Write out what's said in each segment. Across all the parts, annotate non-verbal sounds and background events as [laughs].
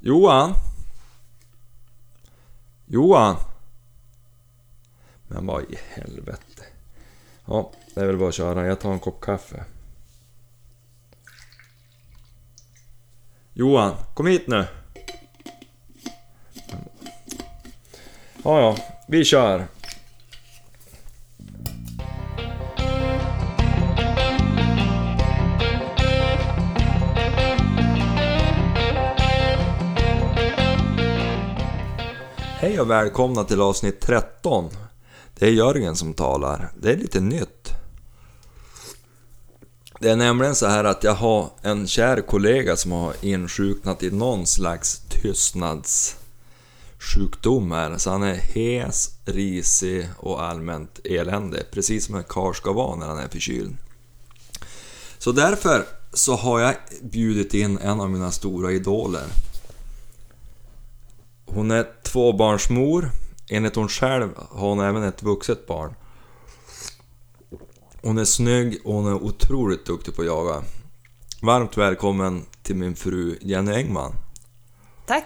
Johan? Johan? Men vad i helvete. Ja, det är väl bara att köra. Jag tar en kopp kaffe. Johan, kom hit nu. Ja, ja, vi kör. Hej och välkomna till avsnitt 13. Det är Jörgen som talar. Det är lite nytt. Det är nämligen så här att jag har en kär kollega som har insjuknat i någon slags tystnadssjukdom här. Så han är hes, risig och allmänt elände. Precis som en karl ska vara när han är förkyld. Så därför så har jag bjudit in en av mina stora idoler. Hon är tvåbarnsmor. Enligt hon själv har hon även ett vuxet barn. Hon är snygg och hon är otroligt duktig på att jaga. Varmt välkommen till min fru Jenny Engman. Tack!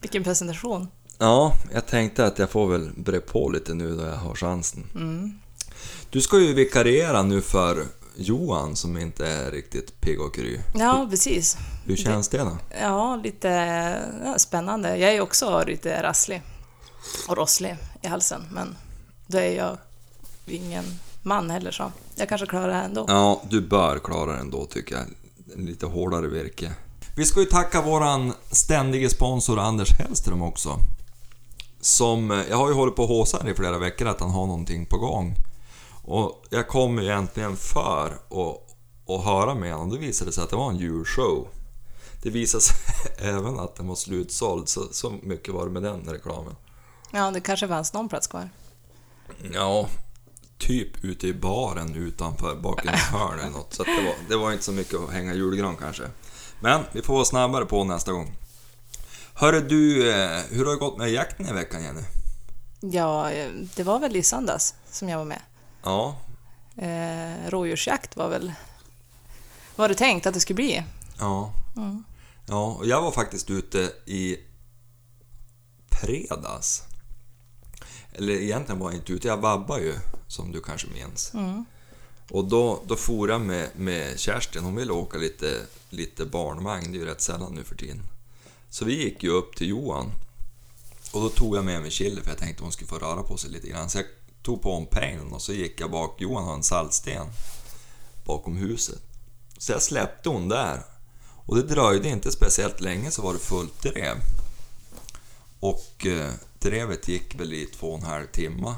Vilken presentation. Ja, jag tänkte att jag får väl bre på lite nu då jag har chansen. Mm. Du ska ju vikariera nu för Johan som inte är riktigt pigg och kry. Ja, precis. Hur känns det då? Ja, lite ja, spännande. Jag är också lite rasslig och rosslig i halsen, men då är jag ingen man heller så jag kanske klarar det här ändå. Ja, du bör klara det ändå tycker jag. Lite hårdare virke. Vi ska ju tacka våran ständige sponsor Anders Hellström också. Som, jag har ju hållit på och håsat i flera veckor att han har någonting på gång. Och jag kom egentligen för att, att höra med honom då visade det sig att det var en julshow. Det visade sig [laughs] även att den var slutsåld, så, så mycket var det med den reklamen. Ja, det kanske fanns någon plats kvar. Ja, typ ute i baren utanför, bakom ett hörn eller något. Så det, var, det var inte så mycket att hänga julgran kanske. Men vi får vara snabbare på nästa gång. Hörru du, eh, hur har det gått med jakten i veckan Jenny? Ja, eh, det var väl i söndags som jag var med. Ja, Eh, rådjursjakt var väl vad det tänkt att det skulle bli. ja. Mm. Ja, och jag var faktiskt ute i fredags. Eller egentligen var jag inte ute, jag vabbar ju, som du kanske minns. Mm. Och då, då for jag med, med Kerstin, hon ville åka lite, lite barnvagn, det är ju rätt sällan nu för tiden. Så vi gick ju upp till Johan. Och då tog jag med mig Chille för jag tänkte hon skulle få röra på sig lite grann. Så jag tog på en pejlen och så gick jag bak, Johan har en saltsten bakom huset. Så jag släppte hon där. Och det dröjde inte speciellt länge så var det fullt drev. Och eh, drevet gick väl i två och en halv timme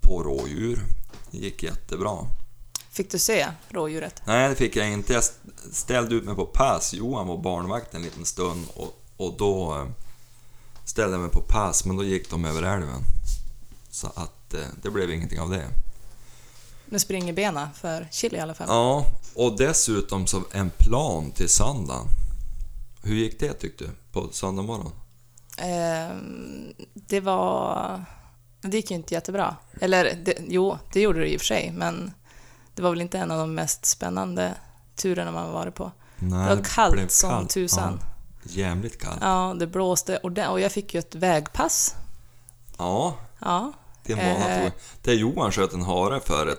på rådjur. Det gick jättebra. Fick du se rådjuret? Nej, det fick jag inte. Jag ställde ut mig på pass. Johan var barnvakt en liten stund och, och då eh, ställde jag mig på pass, men då gick de över älven. Så att eh, det blev ingenting av det. Med springerbena för chili i alla fall. Ja, och dessutom så en plan till söndagen. Hur gick det tyckte du, på söndag morgon? Ehm, det var... Det gick ju inte jättebra. Eller det, jo, det gjorde det i och för sig, men det var väl inte en av de mest spännande turerna man varit på. Nej, Det var kallt blev som tusan. Ja, jävligt kallt. Ja, det blåste ordentligt och jag fick ju ett vägpass. Ja, Ja, det är en vana Eh. tog. Det Johan sköt en hare för ett,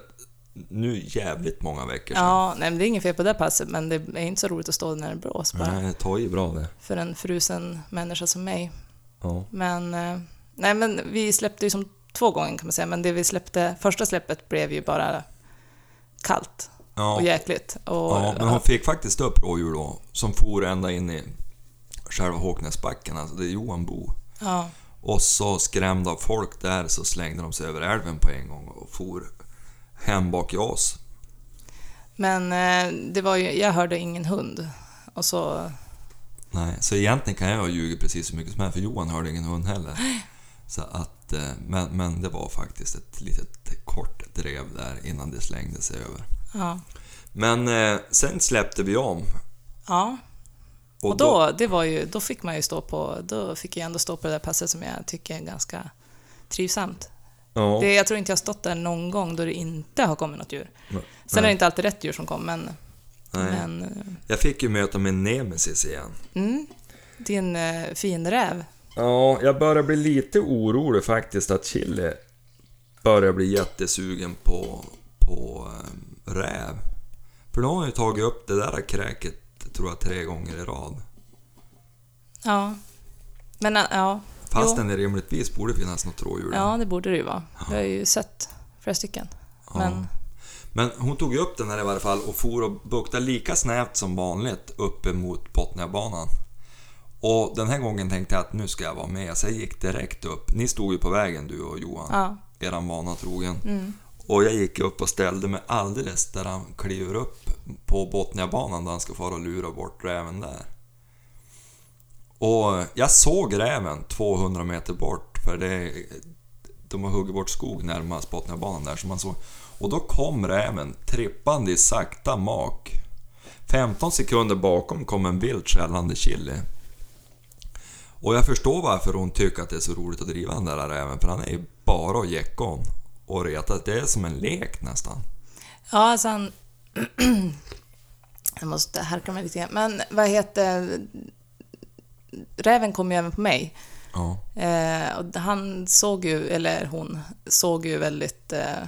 nu jävligt många veckor sedan. ja nej, men det är inget fel på det passet, men det är inte så roligt att stå när det blåser bara. Nej, det tar ju bra det. För en frusen människa som mig. Ja. Men, eh, nej, men vi släppte ju som två gånger kan man säga, men det vi släppte, första släppet blev ju bara kallt Ja. och jäkligt. Och, Ja, men hon fick faktiskt upp rådjur då, som for ända in i själva Håknäsbacken, alltså där Johan bor. ja, Och så skrämda av folk där så slängde de sig över älven på en gång och for hem bak i oss. men eh, det var ju, jag hörde ingen hund. Och så, Nej, så egentligen kan jag ha ljugit precis så mycket som helst, för Johan hörde ingen hund heller. [gasps] Så att, eh, men, men det var faktiskt ett litet kort drev där innan det slängde sig över. ja, Men eh, sen släppte vi om. ja. Och då, det var ju, då fick man ju stå på, då fick jag ändå stå på det där passet som jag tycker är ganska trivsamt. ja, Det, jag tror inte jag har stått där någon gång då det inte har kommit något djur. Nej. Sen är det inte alltid rätt djur som kom, men. Men, eh, Jag fick ju möta min nemesis igen. mm, din eh, finräv. Ja, jag börjar bli lite orolig faktiskt att Chile börjar bli jättesugen på, på eh, räv. För då har han ju tagit upp det där kräket, tror jag, tre gånger i rad. Ja. Men, eh, ja. Fastän det rimligtvis borde finnas något rådjur där. Ja, det borde det ju vara. Jag har ju sett flera stycken. Ja. Men, Men hon tog upp den här i varje fall och for och buktade lika snävt som vanligt uppe mot Botniabanan. Och den här gången tänkte jag att nu ska jag vara med, så jag gick direkt upp. Ni stod ju på vägen du och Johan, ja. eran vana trogen. Mm. Och jag gick upp och ställde mig alldeles där han kliver upp på Botniabanan där han ska fara och lura bort räven där. Och jag såg räven 200 meter bort, för det, de har huggit bort skog närmast Botniabanan där. Så man såg, och då kom räven trippande i sakta mak. 15 sekunder bakom kom en vilt skällande chili. Och jag förstår varför hon tycker att det är så roligt att driva den där räven, för han är ju bara att jäcka om och reta. Det är som en lek nästan. Ja, alltså han... [clears throat] jag måste härka mig lite grann. Men vad heter... Räven kom ju även på mig. Ja. Eh, och han såg ju, eller hon, såg ju väldigt eh,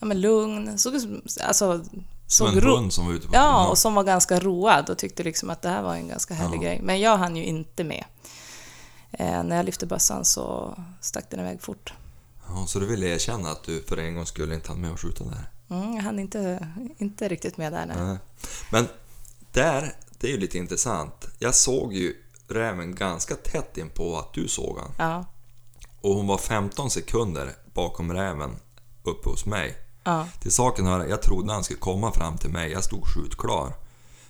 ja, men lugn. Såg, alltså, Som såg en ro- hund som var ute på Ja, och som var ganska road och tyckte liksom att det här var en ganska härlig Ja. grej. Men jag hann ju inte med. Eh, när jag lyfte bössan så stack den iväg fort. Ja, så du vill erkänna att du för en gång skulle inte hann med att skjuta där? Mm, jag hann inte, inte riktigt med där. Nej. Nej. Men där, det är ju lite intressant. Jag såg ju räven ganska tätt in på att du såg han. Ja, Och hon var 15 sekunder bakom räven uppe hos mig. ja, Till saken hör, jag trodde han skulle komma fram till mig, jag stod skjutklar.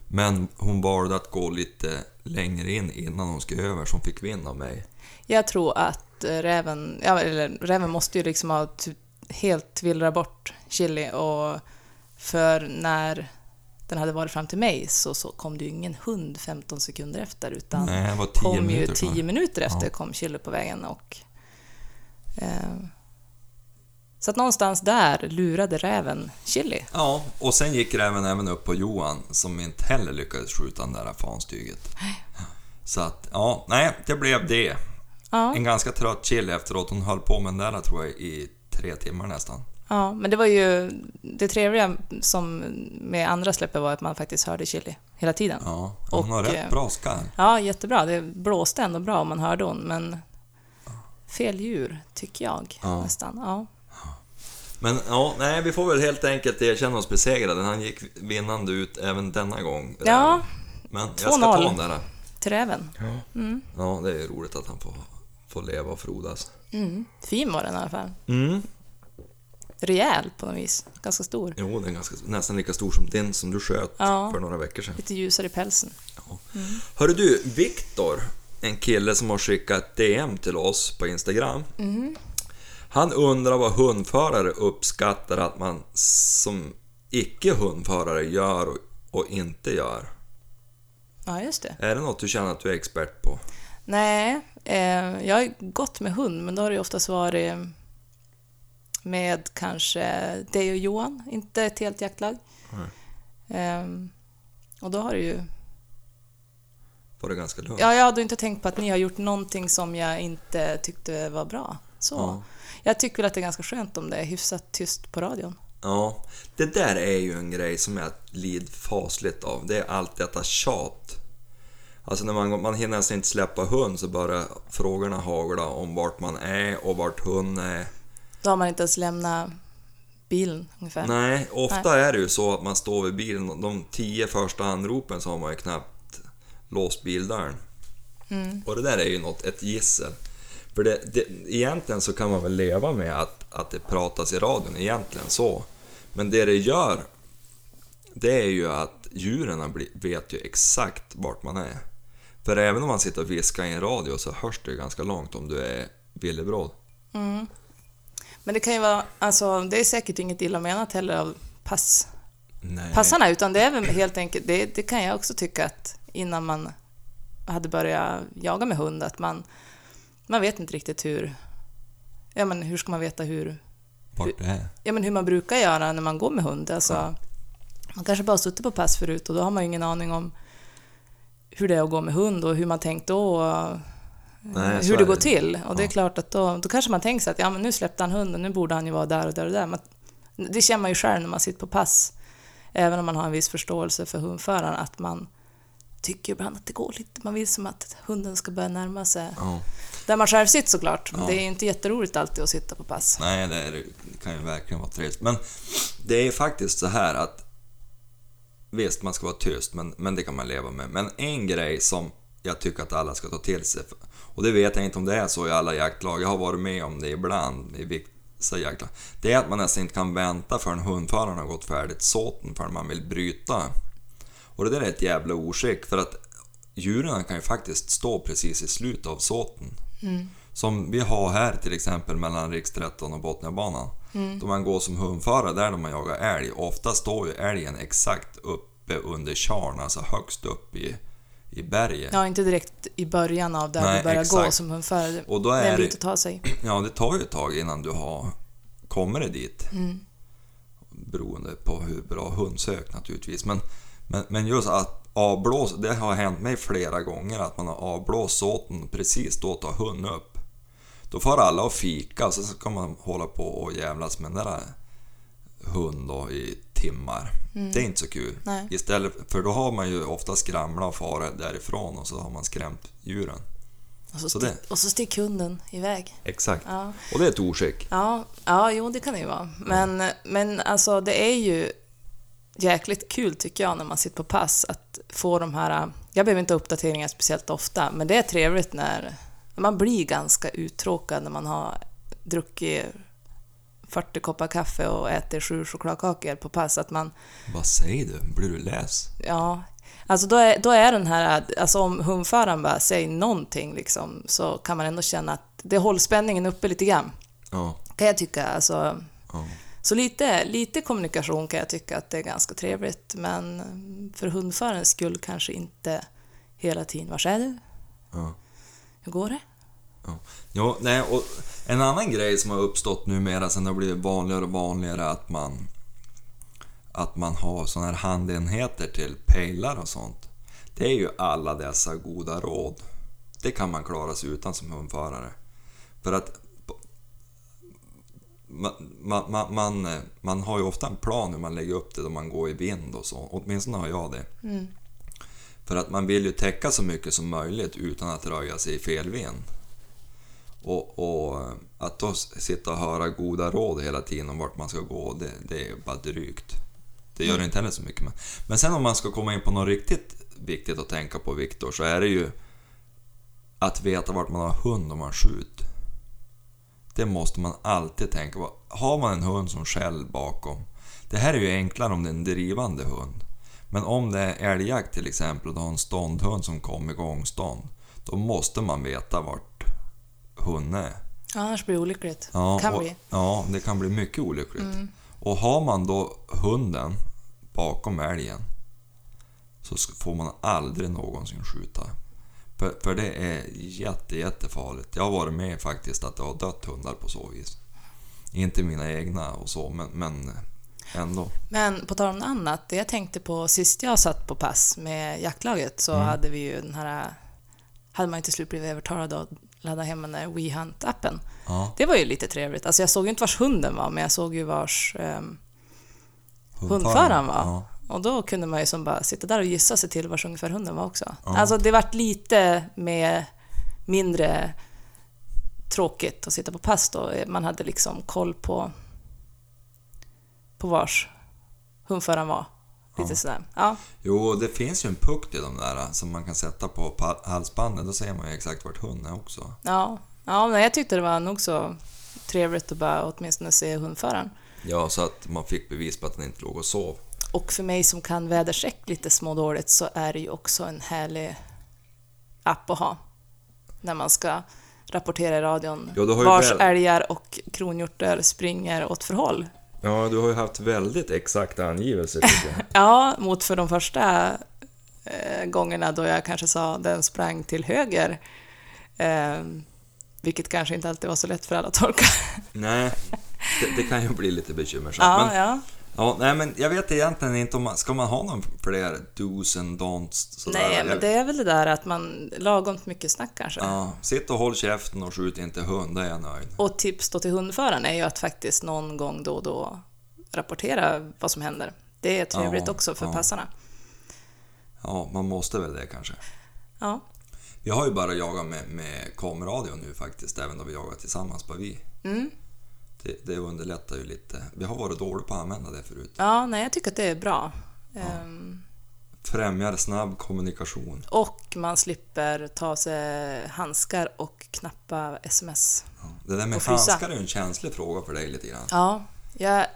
Men hon valde att gå lite längre in innan hon skulle över, så hon fick vind av mig. Jag tror att räven, ja, eller räven måste ju liksom ha ty- helt villrat bort Chili och för när den hade varit fram till mig så, så kom det ju ingen hund 15 sekunder efter utan Nej, det var 10 kom ju minuter. tror jag. 10 minuter efter Ja. kom Chili på vägen och eh, så att någonstans där lurade räven Chili. Ja, och sen gick räven även upp på Johan som inte heller lyckades skjuta den där fanstyget. Så att, ja, nej, det blev det. Ja, En ganska trött chill efteråt. Hon höll på med den där tror jag i tre timmar nästan. ja, men det var ju det trevliga som med andra släppet var att man faktiskt hörde Chili hela tiden. Ja, hon har Och, rätt eh, bra skall. Ja, jättebra. Det blåste ändå bra om man hörde hon, men fel djur, tycker jag Ja. nästan. Ja. Men ja, nej, vi får väl helt enkelt erkänna oss besegrade. Han gick vinnande ut även denna gång. ja, Men jag ska ta 2-0. den där. till räven. Ja, det är roligt att han får, får leva och frodas. Mm. Fin var den i alla fall. Mm. Rejäl på något vis. Ganska stor. Jo, den är ganska, nästan lika stor som din som du sköt Ja. för några veckor sedan. Lite ljusare i pälsen. Hörru du, Viktor, en kille som har skickat DM till oss på Instagram. Han undrar vad hundförare uppskattar att man som icke-hundförare gör och, och inte gör. Ja, just det. Är det något du känner att du är expert på? Nej, eh, jag har gått med hund, men då har det oftast varit med kanske dig och Johan, inte ett helt jaktlag. Ehm, och då har det ju... Var det ganska lugnt? Ja, jag hade inte tänkt på att ni har gjort någonting som jag inte tyckte var bra. Så. Ja. Jag tycker väl att det är ganska skönt om det är hyfsat tyst på radion. Ja, det där är ju en grej som jag lider fasligt av. Det är allt detta tjat. Alltså när man, man hinner nästan inte släppa hund så börjar frågorna hagla om vart man är och vart hunden är. Då har man inte ens lämnat bilen ungefär. Nej, ofta är det ju så att man står vid bilen de tio första anropen så har man ju knappt låst bildörren. Mm. Och det där är ju något, ett gissel. För det, det, egentligen så kan man väl leva med att, att det pratas i radion, egentligen så. Men det det gör, det är ju att djuren vet ju exakt vart man är. För även om man sitter och viskar i en radio så hörs det ganska långt om du är villebråd. Men det kan ju vara, alltså det är säkert inget illa menat heller av pass, Nej. passarna, utan det är väl helt enkelt, det, det kan jag också tycka att innan man hade börjat jaga med hund, att man, man vet inte riktigt hur, ja men hur ska man veta hur, är. ja men hur man brukar göra när man går med hund, alltså Man kanske bara suttit på pass förut och då har man ju ingen aning om hur det är att gå med hund och hur man tänkt då och Nej, hur det går det. till. Och det är klart att då, då kanske man tänker sig att ja, men nu släppte han hunden, nu borde han ju vara där och där och där. Men det känner man ju själv när man sitter på pass, även om man har en viss förståelse för hundföraren, att man tycker ibland att det går lite, man vill som att hunden ska börja närma sig. Ja. Där man själv sitter såklart. Ja. Det är ju inte jätteroligt alltid att sitta på pass. Nej, det, är, det kan ju verkligen vara trevligt. Men det är faktiskt så här att Visst, man ska vara tyst, men, men det kan man leva med. Men en grej som jag tycker att alla ska ta till sig, och det vet jag inte om det är så i alla jaktlag, jag har varit med om det ibland i vissa jaktlag, det är att man nästan inte kan vänta förrän hundföraren har gått färdigt såten förrän man vill bryta. Och det där är ett jävla oskick, för att djuren kan ju faktiskt stå precis i slutet av såten. Mm. Som vi har här till exempel mellan Riks 13 och Botniabanan. Då man går som hundförare där när man jagar älg, ofta står ju älgen exakt uppe under tjarn, alltså högst upp i, i berget. Ja, inte direkt i början av där Nej, du börjar gå exakt. som hundförare. Och då Det är är en bit det, att ta sig. ja, det tar ju ett tag innan du har kommit dit. Beroende på hur bra hundsök naturligtvis. Men, men, men just att avblåsa, det har hänt mig flera gånger att man har avblåst såten precis då tar hunden upp. Då får alla och fika och så ska man hålla på och jävlas med den där hund då i timmar. Det är inte så kul. Nej. Istället, för då har man ju ofta skramlat och farit därifrån och så har man skrämt djuren. Och så, Så det- och så stick hunden iväg. Exakt. Ja. Och det är ett oskick. Ja, ja, jo det kan det ju vara. Men, men alltså det är ju jäkligt kul tycker jag när man sitter på pass att få de här... Jag behöver inte uppdateringar speciellt ofta, men det är trevligt när man blir ganska uttråkad när man har druckit 40 koppar kaffe och äter sju chokladkakor på pass. Att man, Vad säger du? Blir du läs? ja, alltså då är, då är den här, alltså om hundföraren bara säger någonting liksom, så kan man ändå känna att det håller spänningen uppe lite grann. Ja. Kan jag tycka. Alltså, ja. så lite, lite kommunikation kan jag tycka att det är ganska trevligt, men för hundförarens skull kanske inte hela tiden. Var är du? ja. Hur går det? Ja, nej, och en annan grej som har uppstått numera sen det har blivit vanligare och vanligare att man att man har såna här handenheter till pejlar och sånt. Det är ju alla dessa goda råd. Det kan man klara sig utan som hundförare. För att man, man, man, man, man har ju ofta en plan hur man lägger upp det då man går i vind och så. Åtminstone har jag det. Mm. För att man vill ju täcka så mycket som möjligt utan att röja sig i fel vind. Och, och att då sitta och höra goda råd hela tiden om vart man ska gå, det, det är bara drygt. Det gör inte heller så mycket. Men, men sen om man ska komma in på något riktigt viktigt att tänka på, Viktor, så är det ju att veta vart man har hund om man skjuter. Det måste man alltid tänka på. Har man en hund som skäll bakom, det här är ju enklare om det är en drivande hund. Men om det är älgjakt till exempel och du har en ståndhund som kommer igång stånd, då måste man veta vart hunden är. Annars blir det olyckligt. Ja, kan och, bli. Ja, det kan bli mycket olyckligt. Och har man då hunden bakom älgen så får man aldrig någonsin skjuta. För, för det är jätte, jättefarligt. Jag har varit med faktiskt att det har dött hundar på så vis. Inte mina egna och så, men, men ändå. Men på tal om annat, det jag tänkte på sist jag satt på pass med jaktlaget så hade vi ju den här... Hade man inte slut blivit övertalad att ladda hem den där WeHunt-appen. Ja, Det var ju lite trevligt. Alltså jag såg ju inte vars hunden var, men jag såg ju vars ehm, hundföraren var. Ja. Och då kunde man ju som bara sitta där och gissa sig till vars ungefär hunden var också. Ja. Alltså det vart lite med mindre tråkigt att sitta på pass då. Man hade liksom koll på, på vars hundföraren var. Lite Ja. sådär. Ja. Jo, det finns ju en puck till de där som man kan sätta på halsbandet. Då ser man ju exakt vart hunden är också. Ja, ja men jag tyckte det var nog så trevligt att bara åtminstone se hundföraren. Ja, så att man fick bevis på att den inte låg och sov. Och för mig som kan väderstreck lite smådåligt så är det ju också en härlig app att ha. När man ska rapportera i radion Ja, vars väl- älgar och kronhjortar springer åt för håll. Ja, du har ju haft väldigt exakta angivelser. [laughs] Ja, mot för de första eh, gångerna då jag kanske sa den sprang till höger. Eh, vilket kanske inte alltid var så lätt för alla att tolka. Nej, det, det kan ju bli lite bekymmersamt. Ja, men, ja. Ja, nej men jag vet egentligen inte om man... Ska man ha någon fler dos and don'ts? Sådär? Nej, men det är väl det där att man lagom mycket snack kanske. Ja, sitt och håll käften och skjut inte hund, då är jag nöjd. Och tips då till hundföraren är ju att faktiskt någon gång då och då rapportera vad som händer. Det är trevligt Ja, också för ja. passarna. Ja, man måste väl det kanske. Ja. Vi har ju bara jagat med, med kameradio nu faktiskt, även då vi jagar tillsammans bara vi. Mm. Det, det underlättar ju lite. Vi har varit dåliga på att använda det förut. ja, nej, jag tycker att det är bra. Ehm, Främjar snabb kommunikation. och man slipper ta sig handskar och knappa sms. Ja. Det där med handskar är ju en känslig fråga för dig lite grann. Ja, jag,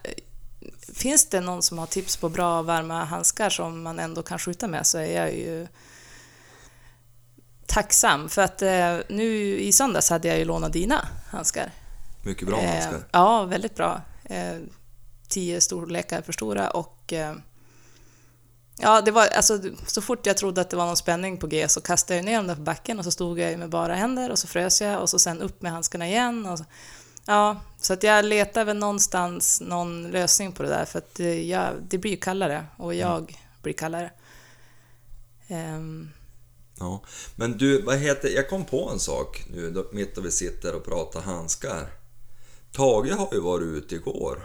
finns det någon som har tips på bra varma handskar som man ändå kan skjuta med så är jag ju tacksam. För att eh, nu i söndags hade jag ju lånat dina handskar. Mycket bra Eh, handskar. Ja, väldigt bra. Eh, tio storlekar för stora och eh, Ja, det var alltså så fort jag trodde att det var någon spänning på G så kastade jag ner dem där på backen och så stod jag med bara händer och så frös jag och så sen upp med handskarna igen. Och så, ja, så att jag letar väl någonstans någon lösning på det där för att det, jag, det blir ju kallare och jag blir kallare. Ehm, Ja. Men du, vad heter... Jag kom på en sak nu mitt då vi sitter och pratar handskar. Tage har ju varit ute igår.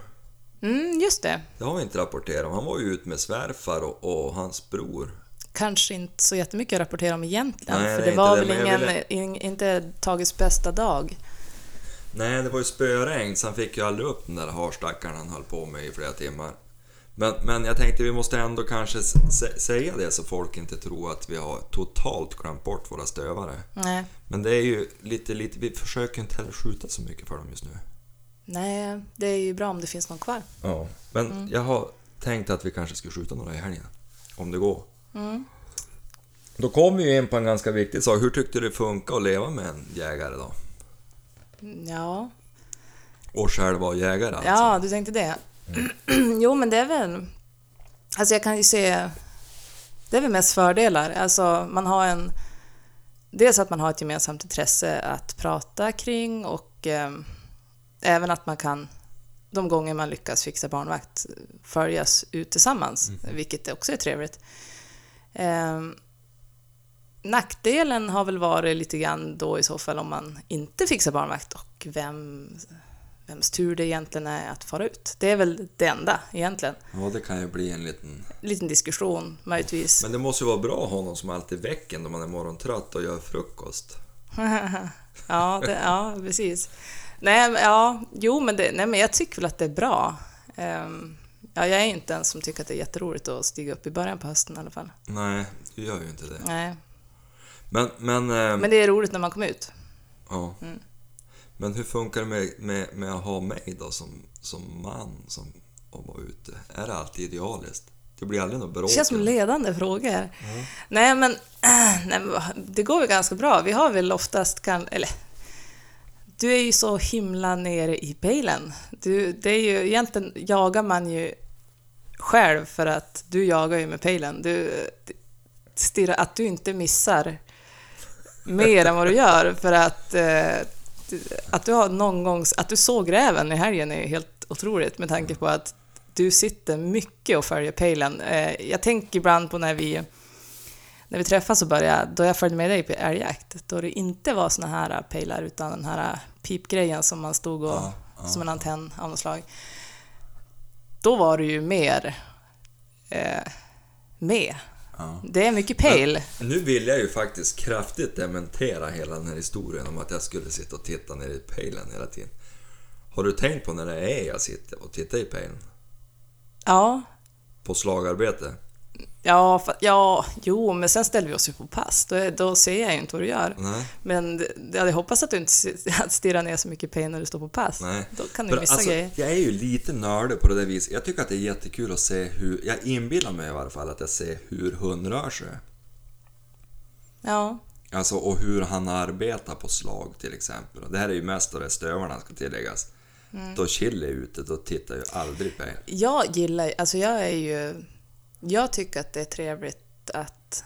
mm, just det. Det har vi inte rapporterat om. Han var ju ute med svärfar och, och hans bror. Kanske inte så jättemycket att rapportera om egentligen, Nej, för det var det, väl ingen, ville- in, inte Tages bästa dag. Nej, det var ju spöregn så han fick ju aldrig upp den där harstackaren han höll på med i flera timmar. Men, men jag tänkte vi måste ändå kanske säga det så folk inte tror att vi har totalt glömt bort våra stövare. Nej, Men det är ju lite, lite, vi försöker inte heller skjuta så mycket för dem just nu. Nej, det är ju bra om det finns någon kvar. Ja. Men jag har tänkt att vi kanske ska skjuta några i helgen. Om det går. Mm. Då kommer vi ju in på en ganska viktig sak. Hur tyckte du det funkar att leva med en jägare då? Ja, Och själv vara jägare alltså? ja du tänkte det. [clears throat] jo, men det är väl... Alltså jag kan ju se... Det är väl mest fördelar. Alltså man har en... Dels att man har ett gemensamt intresse att prata kring och eh, även att man kan, de gånger man lyckas fixa barnvakt, följas ut tillsammans, vilket också är trevligt. Eh, nackdelen har väl varit lite grann då i så fall om man inte fixar barnvakt och vem, vems tur det egentligen är att fara ut. Det är väl det enda egentligen. Ja, det kan ju bli en liten... liten diskussion möjligtvis. Men det måste ju vara bra att ha någon som alltid väcker när man är morgontrött och gör frukost. [laughs] [laughs] ja, det, ja, precis. Nej, ja, jo, men, det, nej, men jag tycker väl att det är bra. Ehm, ja, jag är inte en som tycker att det är jätteroligt att stiga upp i början på hösten i alla fall. Nej, du gör ju inte det. Nej, Men, men... eh, men det är roligt när man kommer ut. Ja. Mm. Men hur funkar det med, med, med att ha mig då som, som man som att vara ute? Är det alltid idealiskt? Det blir aldrig något bråk? Det känns som ledande frågor. Nej, men, [clears throat] nej, men det går väl ganska bra. Vi har väl oftast kan, eller du är ju så himla nere i pejlen. Du, det är ju, egentligen jagar man ju själv för att du jagar ju med pejlen. Du stirrar, att du inte missar mer än vad du gör för att eh, att du har någon gång, att du såg räven i helgen är helt otroligt med tanke på att du sitter mycket och följer pejlen. Eh, Jag tänker ibland på när vi, när vi träffas och börjar, då jag följde med dig på älgjakt, då det inte var såna här pejlar utan den här pipgrejen som man stod och, Ja, ja, som en antenn av något slag. Då var du ju mer eh, med. Ja. Det är mycket pejl. Nu vill jag ju faktiskt kraftigt dementera hela den här historien om att jag skulle sitta och titta ner i pejlen hela tiden. Har du tänkt på när det är jag sitter och tittar i pejlen? Ja, På slagarbete? ja, ja, jo, men sen ställer vi oss ju på pass. Då, då ser jag ju inte vad du gör. Nej. Men jag hade hoppats att du inte [laughs] stirrar ner så mycket pejl när du står på pass. Nej. Då kan du För missa alltså, grejer. Jag är ju lite nördig på det där viset. Jag tycker att det är jättekul att se hur... Jag inbillar mig i alla fall att jag ser hur hund rör sig. Ja, Alltså, och hur han arbetar på slag till exempel. Det här är ju mest av det stövarna ska tilläggas. Mm. Då Chille är ute, då tittar jag aldrig på en. jag gillar alltså jag är ju... Jag tycker att det är trevligt att...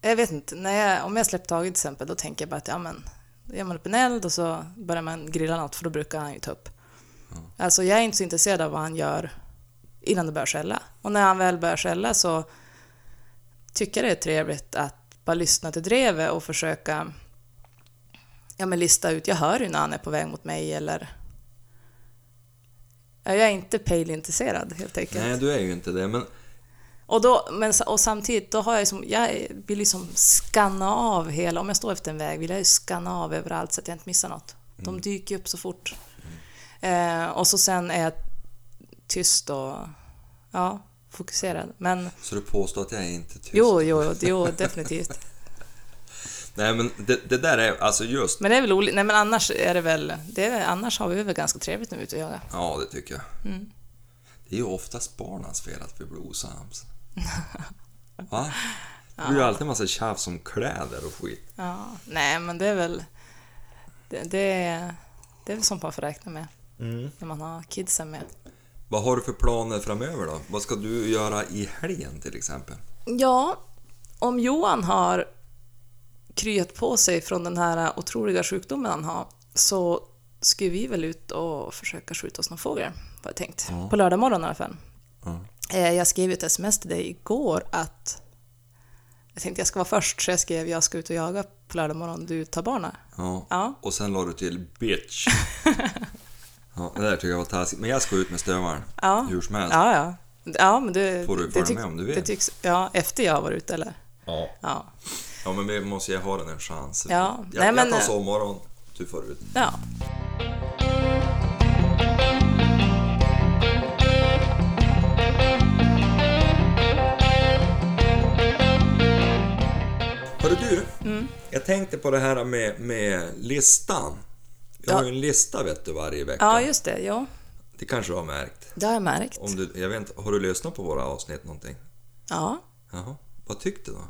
Jag vet inte, när jag, om jag släpper taget till exempel, då tänker jag bara att ja men, då gör man upp en eld och så börjar man grilla något, för då brukar han ju ta upp. Alltså jag är inte så intresserad av vad han gör innan det börjar skälla. Och när han väl börjar skälla så tycker jag det är trevligt att bara lyssna till drevet och försöka ja, men lista ut, jag hör ju när han är på väg mot mig eller jag är inte pejlintresserad helt enkelt. Nej, du är ju inte det, men Och, då, men, och samtidigt, då har jag som, jag vill liksom skanna av hela, om jag står efter en väg vill jag ju skanna av överallt så att jag inte missar något. De dyker upp så fort. Eh, och så sen är jag tyst och ja, fokuserad. Men så du påstår att jag är inte tyst? jo, jo, jo, definitivt. Nej, men det, det där är alltså just... Men det är väl olika, nej men annars är det väl, det är, annars har vi väl ganska trevligt när vi är ute och jagar. Ja, det tycker jag. Mm. Det är ju oftast barnens fel att vi blir osams. [laughs] Va? Det blir ju alltid en massa tjafs om kläder och skit. Ja, nej men det är väl, det, det, är, det är väl sånt man får räkna med när man har kidsen med. Vad har du för planer framöver då? Vad ska du göra i helgen till exempel? Ja, om Johan har kryat på sig från den här otroliga sjukdomen han har så ska vi väl ut och försöka skjuta oss någon fågel, har jag tänkt. På lördag morgon i alla fall. Eh, Jag skrev ett sms till dig igår att jag tänkte jag ska vara först, så jag skrev jag ska ut och jaga på lördag morgon, du tar barnen. Ja. Ja. Och sen la du till bitch. [laughs] ja, det där tycker jag var taskigt. Men jag ska ut med stövaren. Ja. Hur som helst. Ja, ja. Ja, men det, Får du följa med om du vill? Tycks, ja, efter jag har varit ute eller? Ja. Ja. Ja, men vi måste ge ha den en chans. Ja. Jag, Nej, jag men- tar sovmorgon, du får ut. ja. Hörru du, Mm. jag tänkte på det här med, med listan. Jag Ja. har ju en lista vet du varje vecka. ja, just det. Ja, Det kanske du har märkt. det har jag märkt. Om du, jag vet inte, har du lyssnat på våra avsnitt någonting? Ja. Jaha. Vad tyckte du då?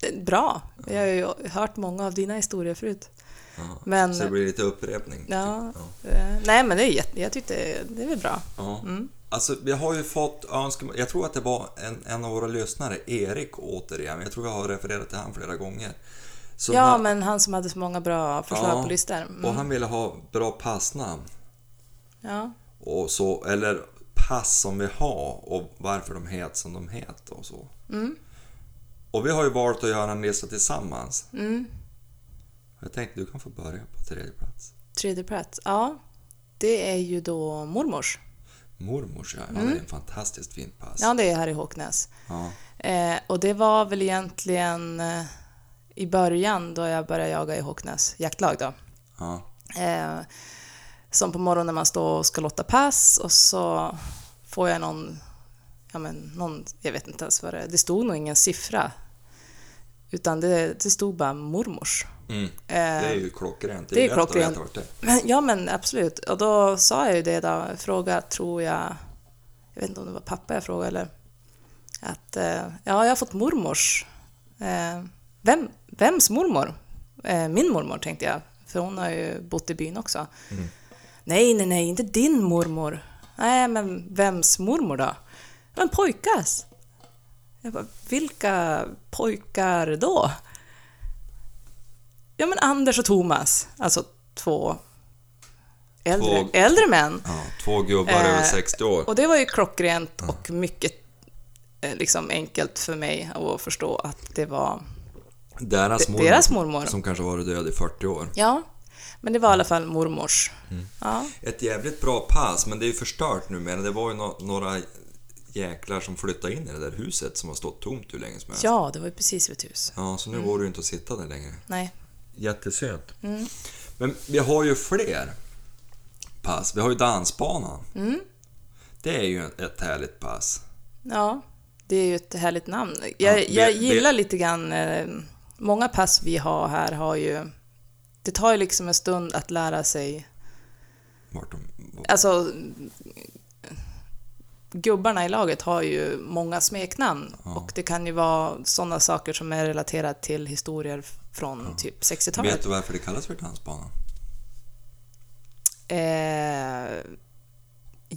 Det är bra. Jag har ju hört många av dina historier förut. Ja. Men- Så det blir lite upprepning? Ja, Ja. eh, nej men det är jätte, jag tyckte det är väl bra. Ja. Mm. Alltså, vi har ju fått önskemål. Jag tror att det var en, en av våra lyssnare, Erik återigen. Jag tror jag har refererat till han flera gånger. Som Ja, har- men han som hade så många bra förslag Ja, på listor. Mm. Och han ville ha bra passnamn. Ja. Och så, eller pass som vi har och varför de heter som de heter och så. Mm. Och vi har ju valt att göra en lista tillsammans. Mm. Jag tänkte du kan få börja på tredje plats. Tredje plats. Ja, det är ju då mormors. Mormors ja, ja det är en fantastiskt fint pass. Mm. Ja, det är här i Håknäs. Ja. Eh, och det var väl egentligen eh, i början då jag började jaga i Håknäs jaktlag då. Ja. Eh, som på morgonen när man står och ska lotta pass och så får jag någon, ja men någon, jag vet inte ens vad det är, det stod nog ingen siffra. Utan det, det stod bara mormors. Mm. Eh, Det är ju klockrent. det är klockrent. det är. Men, ja men absolut. Och då sa jag ju det då, fråga tror jag, jag vet inte om det var pappa jag frågade eller att eh, ja, jag har fått mormors. Eh, vem, vems mormor? Min mormor tänkte jag, för hon har ju bott i byn också. Nej, nej, nej, inte din mormor. Nej, men vems mormor då? Men pojkas. Jag bara, vilka pojkar då? Ja, men Anders och Thomas, alltså två äldre, Två- äldre män. Ja, två gubbar Eh, över 60 år. Och det var ju klockrent och mycket eh, liksom enkelt för mig att förstå att det var Deras de- mormor, deras mormor. som kanske varit död i 40 år. Ja, men det var i alla fall mormors. Mm. Ja, Ett jävligt bra pass, men det är ju förstört nu men det var ju no några jäklar som flyttade in i det där huset som har stått tomt hur länge som helst. ja det var ju precis vid ett hus. Ja, så nu går det ju inte att sitta där längre. Nej. Jättesynd. Mm. Men vi har ju fler pass. Vi har ju dansbanan. Mm. Det är ju ett härligt pass. Ja, det är ju ett härligt namn. Jag, Ja, det- jag det- gillar lite grann... Eh, många pass vi har här har ju... Det tar ju liksom en stund att lära sig... Vart de, Alltså... Gubbarna i laget har ju många smeknamn och det kan ju vara sådana saker som är relaterat till historier från typ 60-talet. vet du varför det kallas för dansbanan? Eh,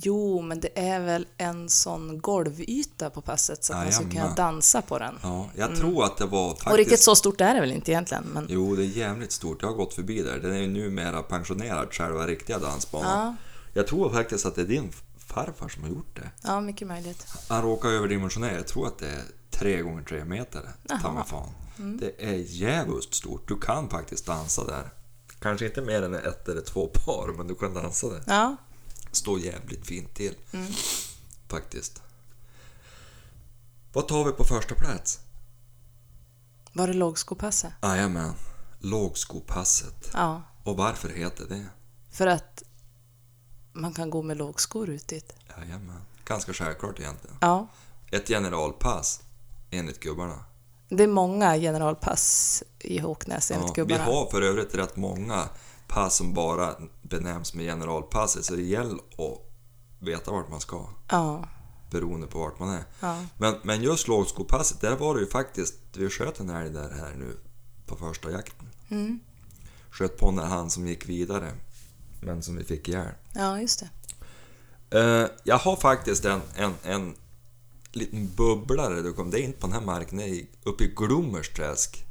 jo, men det är väl en sån golvyta på passet så att man ska kunna dansa på den. Ja, jag tror att det var faktiskt... Mm. Och riktigt så stort är det väl inte egentligen, men Jo, det är jävligt stort. Jag har gått förbi där. Den är ju numera pensionerad, själva riktiga dansbanan. Ja. Jag tror faktiskt att det är din farfar som har gjort det. Ja, mycket möjligt. Han råkar överdimensionera. Jag tror att det är tre gånger tre meter. Jaha. Ta mig fan. Det är jävligt stort. Du kan faktiskt dansa där. Kanske inte mer än ett eller två par, men du kan dansa där. Ja, Står jävligt fint till. Faktiskt. Vad tar vi på första plats? var det lågskopasset? Jajamän. Lågskopasset. Ja, Och varför heter det? för att man kan gå med lågskor ut dit. Jajamän. Ganska självklart egentligen. Ja, Ett generalpass, enligt gubbarna. det är många generalpass i Håknäs enligt Ja, vi gubbarna. har för övrigt rätt många pass som bara benämns med generalpasset, så det gäller att veta vart man ska, Ja, beroende på vart man är. ja. Men, men just lågskopasset, där var det ju faktiskt, vi sköt en älg där här nu på första jakten. Mm. Sköt på när han som gick vidare, men som vi fick ihjäl. ja just det. Eh, jag har faktiskt en, en, en liten bubblare, du kom, det är inte på den här marken, det är uppe i Glommersträsk.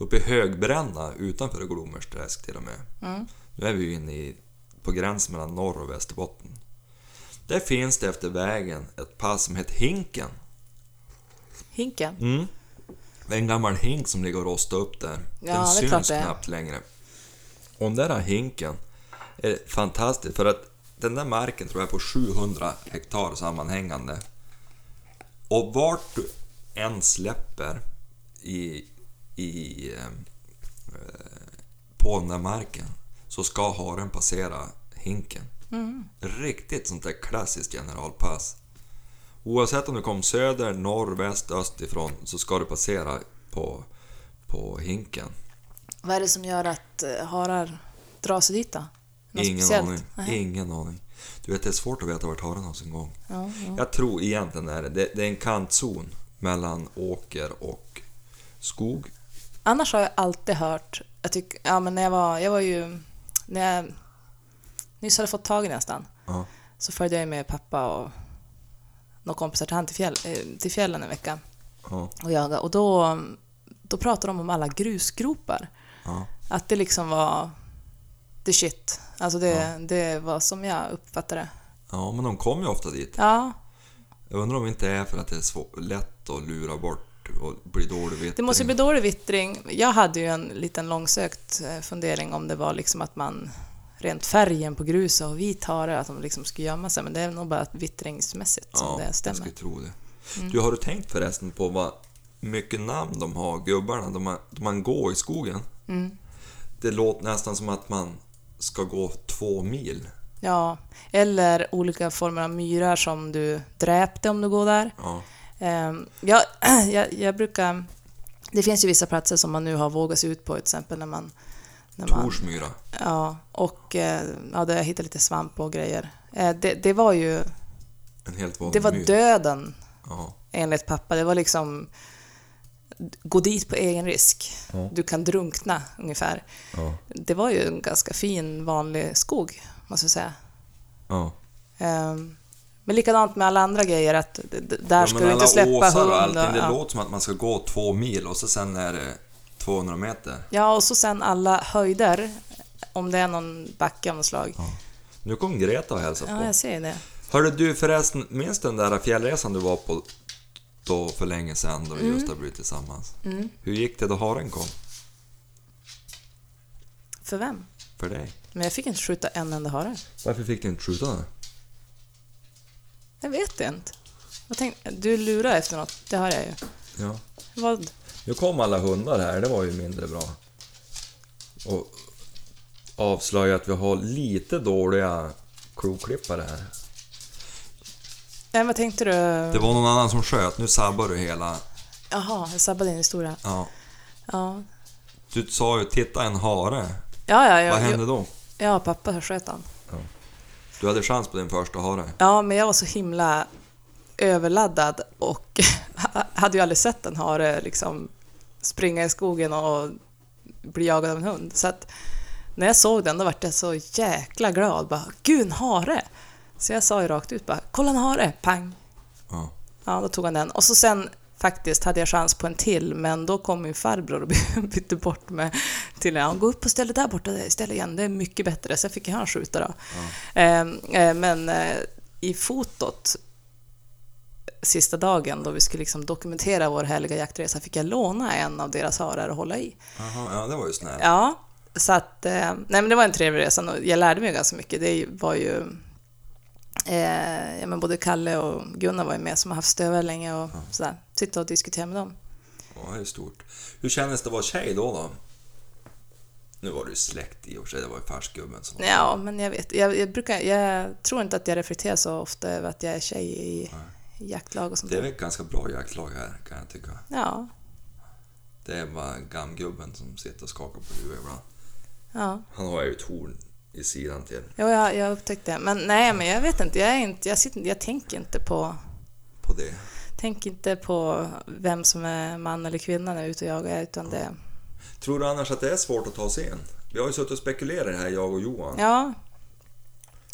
Uppe i Högbränna utanför Glommersträsk till och med. Mm. Nu är vi ju inne i, på gränsen mellan norr och Västerbotten. Där finns det efter vägen ett pass som heter Hinken. Hinken? Mm. Det är en gammal hink som ligger och rostar upp där. Ja, den syns knappt längre. Och den där hinken är fantastisk för att den där marken tror jag är på 700 hektar sammanhängande. Och vart du än släpper i, i, eh, på den där marken så ska haren passera hinken. Mm. Riktigt sånt där klassiskt generalpass. Oavsett om du kom söder, norr, väst, öst ifrån så ska du passera på, på hinken. Vad är det som gör att eh, harar drar sig dit då? Något Ingen speciellt? aning. Nej. Ingen aning. Du vet, det är svårt att veta vart haren har sin gång. Ja, ja. Jag tror egentligen är det, det, det är en kantzon mellan åker och skog. Annars har jag alltid hört, jag tycker, ja men när jag var, jag var ju, när jag nyss hade fått tag i nästan, Ja. så följde jag med pappa och några kompisar till, han till, fjäll, eh, till fjällen en vecka Ja, och jaga. Och då, då pratade de om alla grusgropar. ja. Att det liksom var the shit. Alltså det, det var som jag uppfattade det. ja, men de kommer ju ofta dit. Ja, Jag undrar om det inte är för att det är svår, lätt att lura bort och bli dålig vittring. det måste bli dålig vittring. Jag hade ju en liten långsökt eh, fundering om det var liksom att man rent färgen på gruset och vit hare, att de liksom skulle gömma sig. Men det är nog bara vittringsmässigt som Ja, det jag stämmer. skulle tro det. Du, har du tänkt förresten på vad mycket namn de har, gubbarna, de, har, de man går i skogen? Mm. Det låter nästan som att man ska gå två mil. Ja, eller olika former av myrar som du dräpte om du går där. Ja, jag, [clears throat] jag, jag brukar... Det finns ju vissa platser som man nu har vågat sig ut på, till exempel när man... När man Torsmyra. ja, och eh, ja, där jag hittade lite svamp och grejer. Eh, Det, det var ju... En helt vanlig Det var myr. döden, Ja, enligt pappa. Det var liksom... Gå dit på egen risk. Ja. Du kan drunkna, ungefär. ja, Det var ju en ganska fin, vanlig skog, måste jag säga. ja. Ehm, Men likadant med alla andra grejer, att där Ja, ska men du inte alla släppa hund. och allting, och- det ja. låter som att man ska gå två mil och så sen är det 200 meter. Ja, och så sen alla höjder, om det är någon backe av något slag. Nu kom Greta och hälsade Ja, på. jag ser det. Hörde du förresten, minns du den där fjällresan du var på då för länge sedan då vi Mm. just har blivit tillsammans? Hur gick det då haren kom? För vem? För dig? Men jag fick inte skjuta en enda hare. Varför fick du inte skjuta den? Jag vet inte. Jag tänkte, du lurar efter något, det har jag ju. Ja. Vad? Nu kom alla hundar här, det var ju mindre bra. Och avslöja att vi har lite dåliga kloklippare här. Nej, vad tänkte du? Det var någon annan som sköt, nu sabbar du hela... Jaha, jag sabbade din historia. Ja. Ja, Du sa ju titta en hare. ja, ja. ja Vad hände då? Ja, pappa sköt han. Du hade chans på din första hare. Ja, men jag var så himla överladdad och [laughs] hade ju aldrig sett en hare liksom springa i skogen och bli jagad av en hund. Så att när jag såg den då var jag så jäkla glad. Bara, Gud, en hare! Så jag sa ju rakt ut bara, kolla en hare! Pang! Ja. Ja, då tog han den. Och så sen faktiskt hade jag chans på en till, men då kom min farbror och [laughs] bytte bort mig till en. Gå upp och ställ där borta istället igen, det är mycket bättre. Sen fick han skjuta då. Eh, eh, men eh, i fotot sista dagen då vi skulle liksom dokumentera vår härliga jaktresa fick jag låna en av deras harar att hålla i. Jaha, ja det var ju snällt. Ja, så att... Eh, nej, men det var en trevlig resa. och Jag lärde mig ganska mycket. Det var ju... Eh, ja, men både Kalle och Gunnar var ju med som har haft stövare länge och sådär. Sitta och diskutera med dem. Ja, det är stort. Hur kändes det att vara tjej då? då? Nu var du släkt i och för sig, det var ju färskgubben som... Ja, men jag vet. Jag, jag, brukar, jag tror inte att jag reflekterar så ofta över att jag är tjej i, i jaktlag och sånt Det är väl ett ganska bra jaktlag här, kan jag tycka. Ja, Det är bara gamgubben som sitter och skakar på huvudet ibland. ja. Han har ju ett horn i sidan till. Jo, jag, jag upptäckte det. Men nej, men jag vet inte. Jag, är inte, jag, sitter, jag tänker inte på På det. Tänker inte på vem som är man eller kvinna när jag är ute och jagar, utan det... Tror du annars att det är svårt att ta sig in? Vi har ju suttit och spekulerat här, jag och Johan. Ja.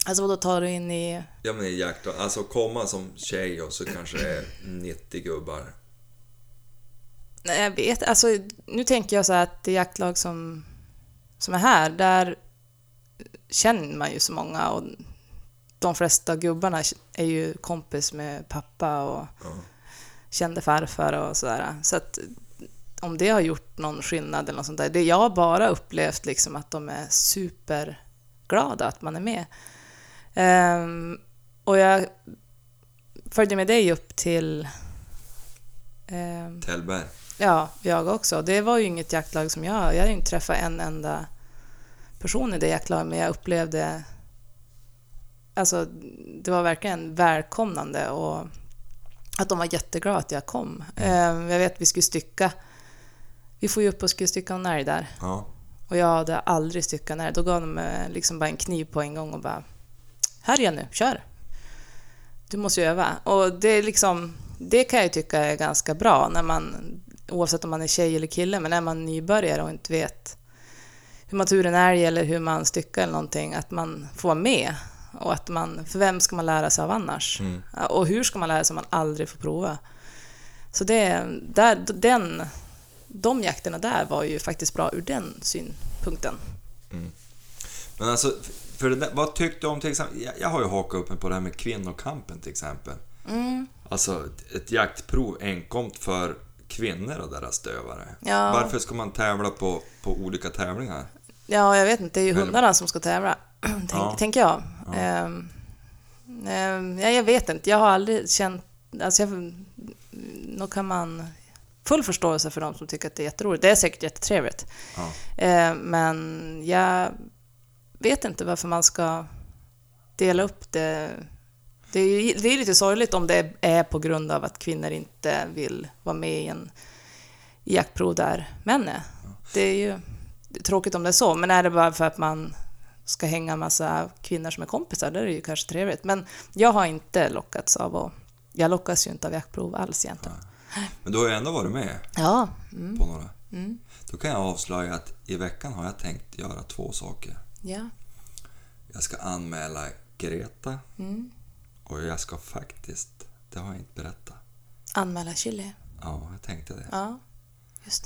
Alltså vad då tar du in i... Ja men i jakt, alltså komma som tjej och så kanske det är 90 gubbar. Nej, jag vet Alltså, nu tänker jag så här att det jaktlag som, som är här, där känner man ju så många och de flesta gubbarna är ju kompis med pappa och Ja. Kände farfar och sådär. Så att om det har gjort någon skillnad eller något sånt där. Det jag har bara upplevt liksom att de är superglada att man är med. Ehm, och jag följde med dig upp till ehm, Tällberg. Ja, jag också. Det var ju inget jaktlag som jag... Jag hade ju inte träffat en enda person i det jaktlaget, men jag upplevde... Alltså, det var verkligen välkomnande och att de var jätteglada att jag kom. Eh, Jag vet, vi skulle stycka... Vi får ju upp och skulle stycka en älg där. Ja. Och jag hade aldrig styckat en älg. Då gav de mig liksom bara en kniv på en gång och bara... Här igen nu, kör! Du måste ju öva. Och det är liksom... Det kan jag tycka är ganska bra när man... Oavsett om man är tjej eller kille, men är man nybörjare och inte vet hur man turar en älg eller hur man styckar eller någonting, att man får vara med. Och att man... För vem ska man lära sig av annars? Mm. Och hur ska man lära sig om man aldrig får prova? Så det... Där, den... De jakterna där var ju faktiskt bra ur den synpunkten. Men alltså, för där, vad tyckte du om till exempel, jag, jag har ju hakat upp mig på det här med kvinnokampen till exempel. Mm. Alltså ett, jaktprov enkomt för kvinnor och deras stövare. Ja. Varför ska man tävla på, på olika tävlingar? Ja, jag vet inte. Det är ju hundarna som ska tävla, [clears throat] tänk, tänker jag. Ja, jag vet inte. Jag har aldrig känt... Alltså jag, nog kan man... Full förståelse för de som tycker att det är jätteroligt. Det är säkert jättetrevligt. Ja. Ehm, men jag vet inte varför man ska dela upp det. Det är, ju, det är lite sorgligt om det är på grund av att kvinnor inte vill vara med i en jaktprov där män är. Det är ju tråkigt om det är så, men är det bara för att man ska hänga en massa kvinnor som är kompisar, då är det ju kanske trevligt. Men jag har inte lockats av att... Jag lockas ju inte av jaktprov alls egentligen. Men du har ju ändå varit med Ja. Mm. på några. Mm. Då kan jag avslöja att i veckan har jag tänkt göra två saker. Ja. Jag ska anmäla Greta Mm. och jag ska faktiskt, det har jag inte berättat. Anmäla chili. Ja, jag tänkte det. Ja.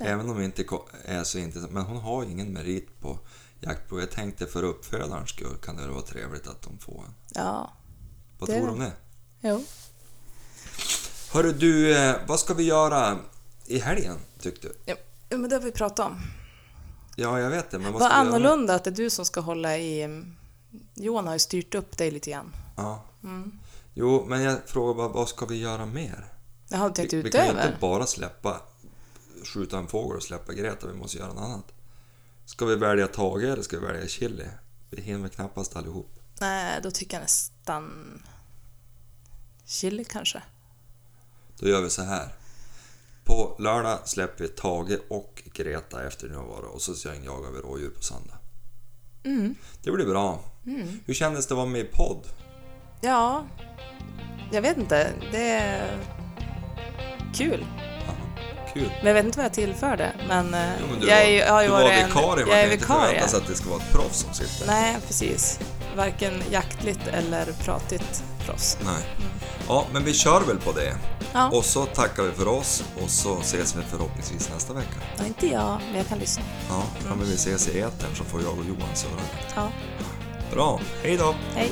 Även om vi inte är så intressant, men hon har ju ingen merit på jaktprov. Jag tänkte för uppfödarens skull kan det vara trevligt att de får en. Ja. Vad Det- tror du om det? Jo. Hörru du, eh, vad ska vi göra i helgen tyckte du? Ja, men det har vi pratat om. Ja, jag vet det, men vad Vad annorlunda att det är du som ska hålla i... mm, Johan har ju styrt upp dig lite grann. Ja. Mm. Jo, men jag frågar bara, vad ska vi göra mer? Jag har tänkt Vi, vi kan ju utöver. inte bara släppa, skjuta en fågel och släppa Greta, vi måste göra något annat. Ska vi välja Tage eller ska vi välja Chili? Vi hinner väl knappast allihop. Nej, då tycker jag nästan... Chili kanske. Då gör vi så här. På lördag släpper vi Tage och Greta efter har varit och så sen jagar vi rådjur på söndag. Mm. Det blir bra. Mm. Hur kändes det att vara med i podd? Ja, jag vet inte. Det är kul. Kul. Men jag vet inte vad jag tillförde. Men, eh, Jo, men jag, var, är ju- har ju du var varit en- vikarie, man Jag kan inte förvänta sig att det ska vara ett proffs som sitter. Nej, precis. Varken jaktligt eller pratigt proffs. Nej. Ja, men vi kör väl på det. Ja, Och så tackar vi för oss och så ses vi förhoppningsvis nästa vecka. ja, inte jag, men jag kan lyssna. Ja, ja men vi ses i etern så får jag och Johan surra. Ja, Bra, hej då! hej.